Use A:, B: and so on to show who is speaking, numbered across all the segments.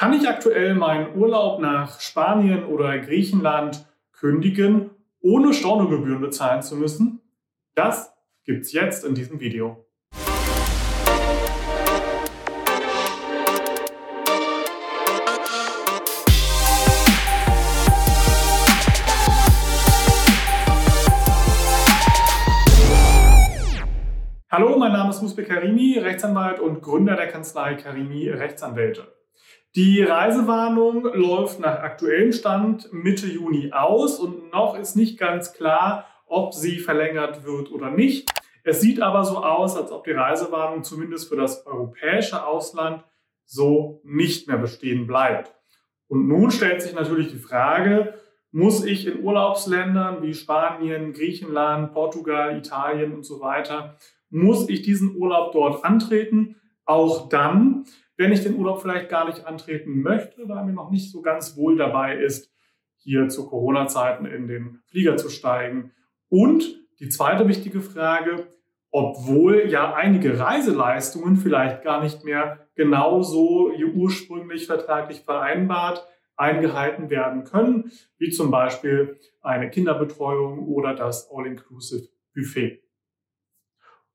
A: Kann ich aktuell meinen Urlaub nach Spanien oder Griechenland kündigen, ohne Stornogebühren bezahlen zu müssen? Das gibt's jetzt in diesem Video. Hallo, mein Name ist Musbe Karimi, Rechtsanwalt und Gründer der Kanzlei Karimi Rechtsanwälte. Die Reisewarnung läuft nach aktuellem Stand Mitte Juni aus und noch ist nicht ganz klar, ob sie verlängert wird oder nicht. Es sieht aber so aus, als ob die Reisewarnung zumindest für das europäische Ausland so nicht mehr bestehen bleibt. Und nun stellt sich natürlich die Frage, muss ich in Urlaubsländern wie Spanien, Griechenland, Portugal, Italien und so weiter, muss ich diesen Urlaub dort antreten? Auch dann, wenn ich den Urlaub vielleicht gar nicht antreten möchte, weil mir noch nicht so ganz wohl dabei ist, hier zu Corona-Zeiten in den Flieger zu steigen. Und die zweite wichtige Frage, obwohl ja einige Reiseleistungen vielleicht gar nicht mehr genauso ursprünglich vertraglich vereinbart eingehalten werden können, wie zum Beispiel eine Kinderbetreuung oder das All-Inclusive Buffet.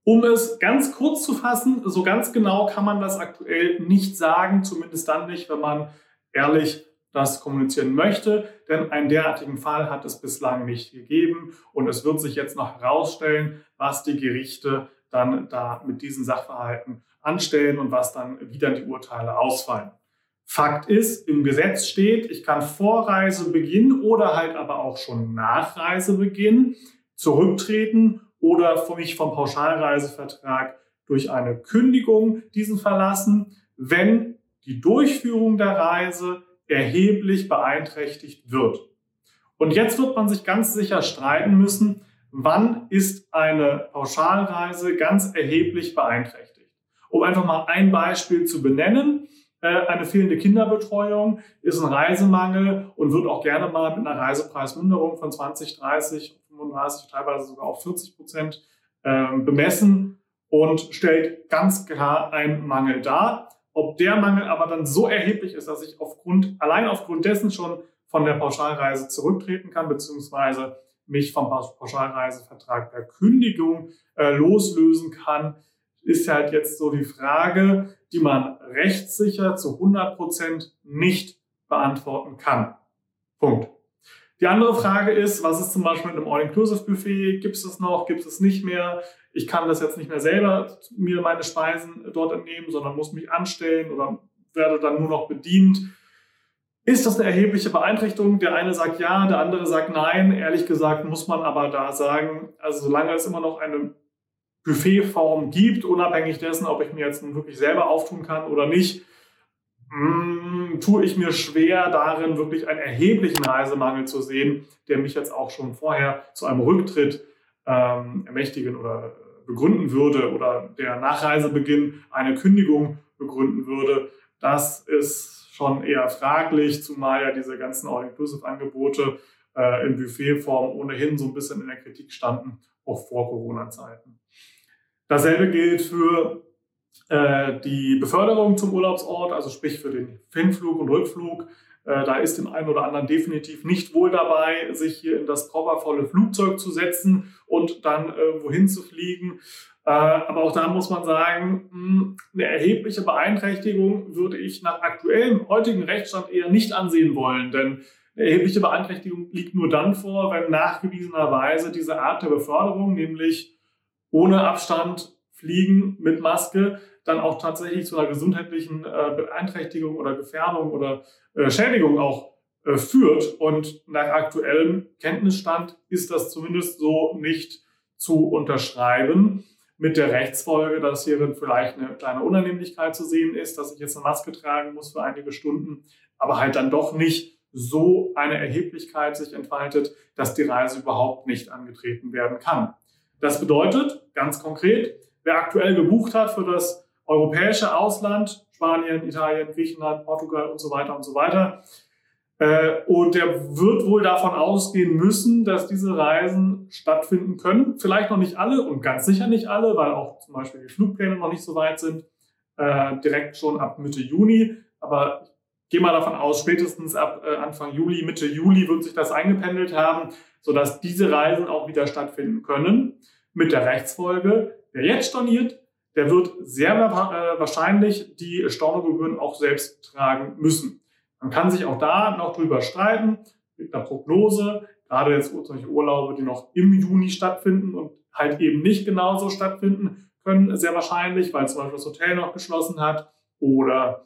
A: Um es ganz kurz zu fassen, so ganz genau kann man das aktuell nicht sagen, zumindest dann nicht, wenn man ehrlich das kommunizieren möchte, denn einen derartigen Fall hat es bislang nicht gegeben und es wird sich jetzt noch herausstellen, was die Gerichte dann da mit diesen Sachverhalten anstellen und was dann wieder die Urteile ausfallen. Fakt ist, im Gesetz steht, ich kann vor Reisebeginn oder halt aber auch schon nach Reisebeginn zurücktreten oder mich vom Pauschalreisevertrag durch eine Kündigung diesen verlassen, wenn die Durchführung der Reise erheblich beeinträchtigt wird. Und jetzt wird man sich ganz sicher streiten müssen, wann ist eine Pauschalreise ganz erheblich beeinträchtigt. Um einfach mal ein Beispiel zu benennen, äh, eine fehlende Kinderbetreuung ist ein Reisemangel und wird auch gerne mal mit einer Reisepreisminderung von 20, 30 35, teilweise sogar auf 40 Prozent ähm, bemessen und stellt ganz klar einen Mangel dar. Ob der Mangel aber dann so erheblich ist, dass ich aufgrund, allein aufgrund dessen schon von der Pauschalreise zurücktreten kann, beziehungsweise mich vom Pauschalreisevertrag per Kündigung äh, loslösen kann, ist halt jetzt so die Frage, die man rechtssicher zu 100 Prozent nicht beantworten kann. Punkt. Die andere Frage ist, was ist zum Beispiel mit einem All-Inclusive-Buffet? Gibt es das noch? Gibt es nicht mehr? Ich kann das jetzt nicht mehr selber mir meine Speisen dort entnehmen, sondern muss mich anstellen oder werde dann nur noch bedient. Ist das eine erhebliche Beeinträchtigung? Der eine sagt ja, der andere sagt nein. Ehrlich gesagt muss man aber da sagen, also solange es immer noch eine Buffetform gibt, unabhängig dessen, ob ich mir jetzt nun wirklich selber auftun kann oder nicht, mh, tue ich mir schwer darin, wirklich einen erheblichen Reisemangel zu sehen, der mich jetzt auch schon vorher zu einem Rücktritt ähm, ermächtigen oder begründen würde oder der Nachreisebeginn eine Kündigung begründen würde. Das ist schon eher fraglich, zumal ja diese ganzen All-Inclusive-Angebote äh, in Buffetform ohnehin so ein bisschen in der Kritik standen, auch vor Corona-Zeiten. Dasselbe gilt für äh, die Beförderung zum Urlaubsort, also sprich für den Hinflug und Rückflug, äh, da ist dem einen oder anderen definitiv nicht wohl dabei, sich hier in das propervolle Flugzeug zu setzen und dann äh, wohin zu fliegen. Äh, aber auch da muss man sagen, mh, hm, eine erhebliche Beeinträchtigung würde ich nach aktuellem heutigen Rechtsstand eher nicht ansehen wollen, denn eine erhebliche Beeinträchtigung liegt nur dann vor, wenn nachgewiesenerweise diese Art der Beförderung, nämlich ohne Abstand fliegen mit Maske, dann auch tatsächlich zu einer gesundheitlichen äh, Beeinträchtigung oder Gefährdung oder äh, Schädigung auch äh, führt. Und nach aktuellem Kenntnisstand ist das zumindest so nicht zu unterschreiben. Mit der Rechtsfolge, dass hier vielleicht eine kleine Unannehmlichkeit zu sehen ist, dass ich jetzt eine Maske tragen muss für einige Stunden, aber halt dann doch nicht so eine Erheblichkeit sich entfaltet, dass die Reise überhaupt nicht angetreten werden kann. Das bedeutet ganz konkret, wer aktuell gebucht hat für das europäische Ausland, Spanien, Italien, Griechenland, Portugal und so weiter und so weiter. Äh, und der wird wohl davon ausgehen müssen, dass diese Reisen stattfinden können. Vielleicht noch nicht alle und ganz sicher nicht alle, weil auch zum Beispiel die Flugpläne noch nicht so weit sind. Äh, direkt schon ab Mitte Juni. Aber gehe mal davon aus, spätestens ab äh, Anfang Juli, Mitte Juli wird sich das eingependelt haben, sodass diese Reisen auch wieder stattfinden können. Mit der Rechtsfolge, wer jetzt storniert, der wird sehr äh, wahrscheinlich die Stornogebühren auch selbst tragen müssen. Man kann sich auch da noch drüber streiten, mit einer Prognose, gerade jetzt solche Urlaube, die noch im Juni stattfinden und halt eben nicht genauso stattfinden können, sehr wahrscheinlich, weil zum Beispiel das Hotel noch geschlossen hat oder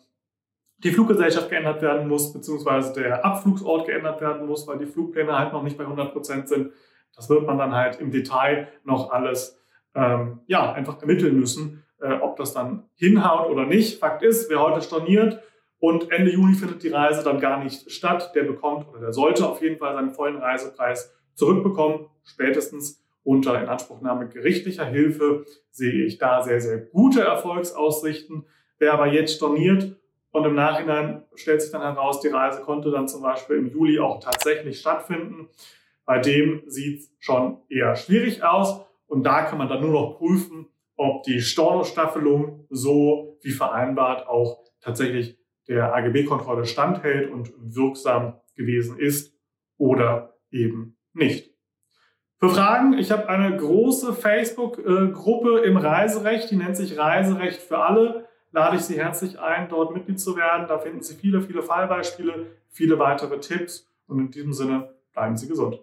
A: die Fluggesellschaft geändert werden muss, beziehungsweise der Abflugsort geändert werden muss, weil die Flugpläne halt noch nicht bei 100 Prozent sind. Das wird man dann halt im Detail noch alles ähm, ja, einfach ermitteln müssen, äh, ob das dann hinhaut oder nicht. Fakt ist, wer heute storniert und Ende Juni findet die Reise dann gar nicht statt, der bekommt oder der sollte auf jeden Fall seinen vollen Reisepreis zurückbekommen, spätestens unter Inanspruchnahme gerichtlicher Hilfe sehe ich da sehr, sehr gute Erfolgsaussichten. Wer aber jetzt storniert und im Nachhinein stellt sich dann heraus, die Reise konnte dann zum Beispiel im Juli auch tatsächlich stattfinden. Bei dem sieht es schon eher schwierig aus. Und da kann man dann nur noch prüfen, ob die Stornostaffelung so wie vereinbart auch tatsächlich der AGB-Kontrolle standhält und wirksam gewesen ist oder eben nicht. Für Fragen, ich habe eine große Facebook-Gruppe im Reiserecht, die nennt sich Reiserecht für alle lade ich Sie herzlich ein, dort Mitglied zu werden. Da finden Sie viele, viele Fallbeispiele, viele weitere Tipps und in diesem Sinne bleiben Sie gesund.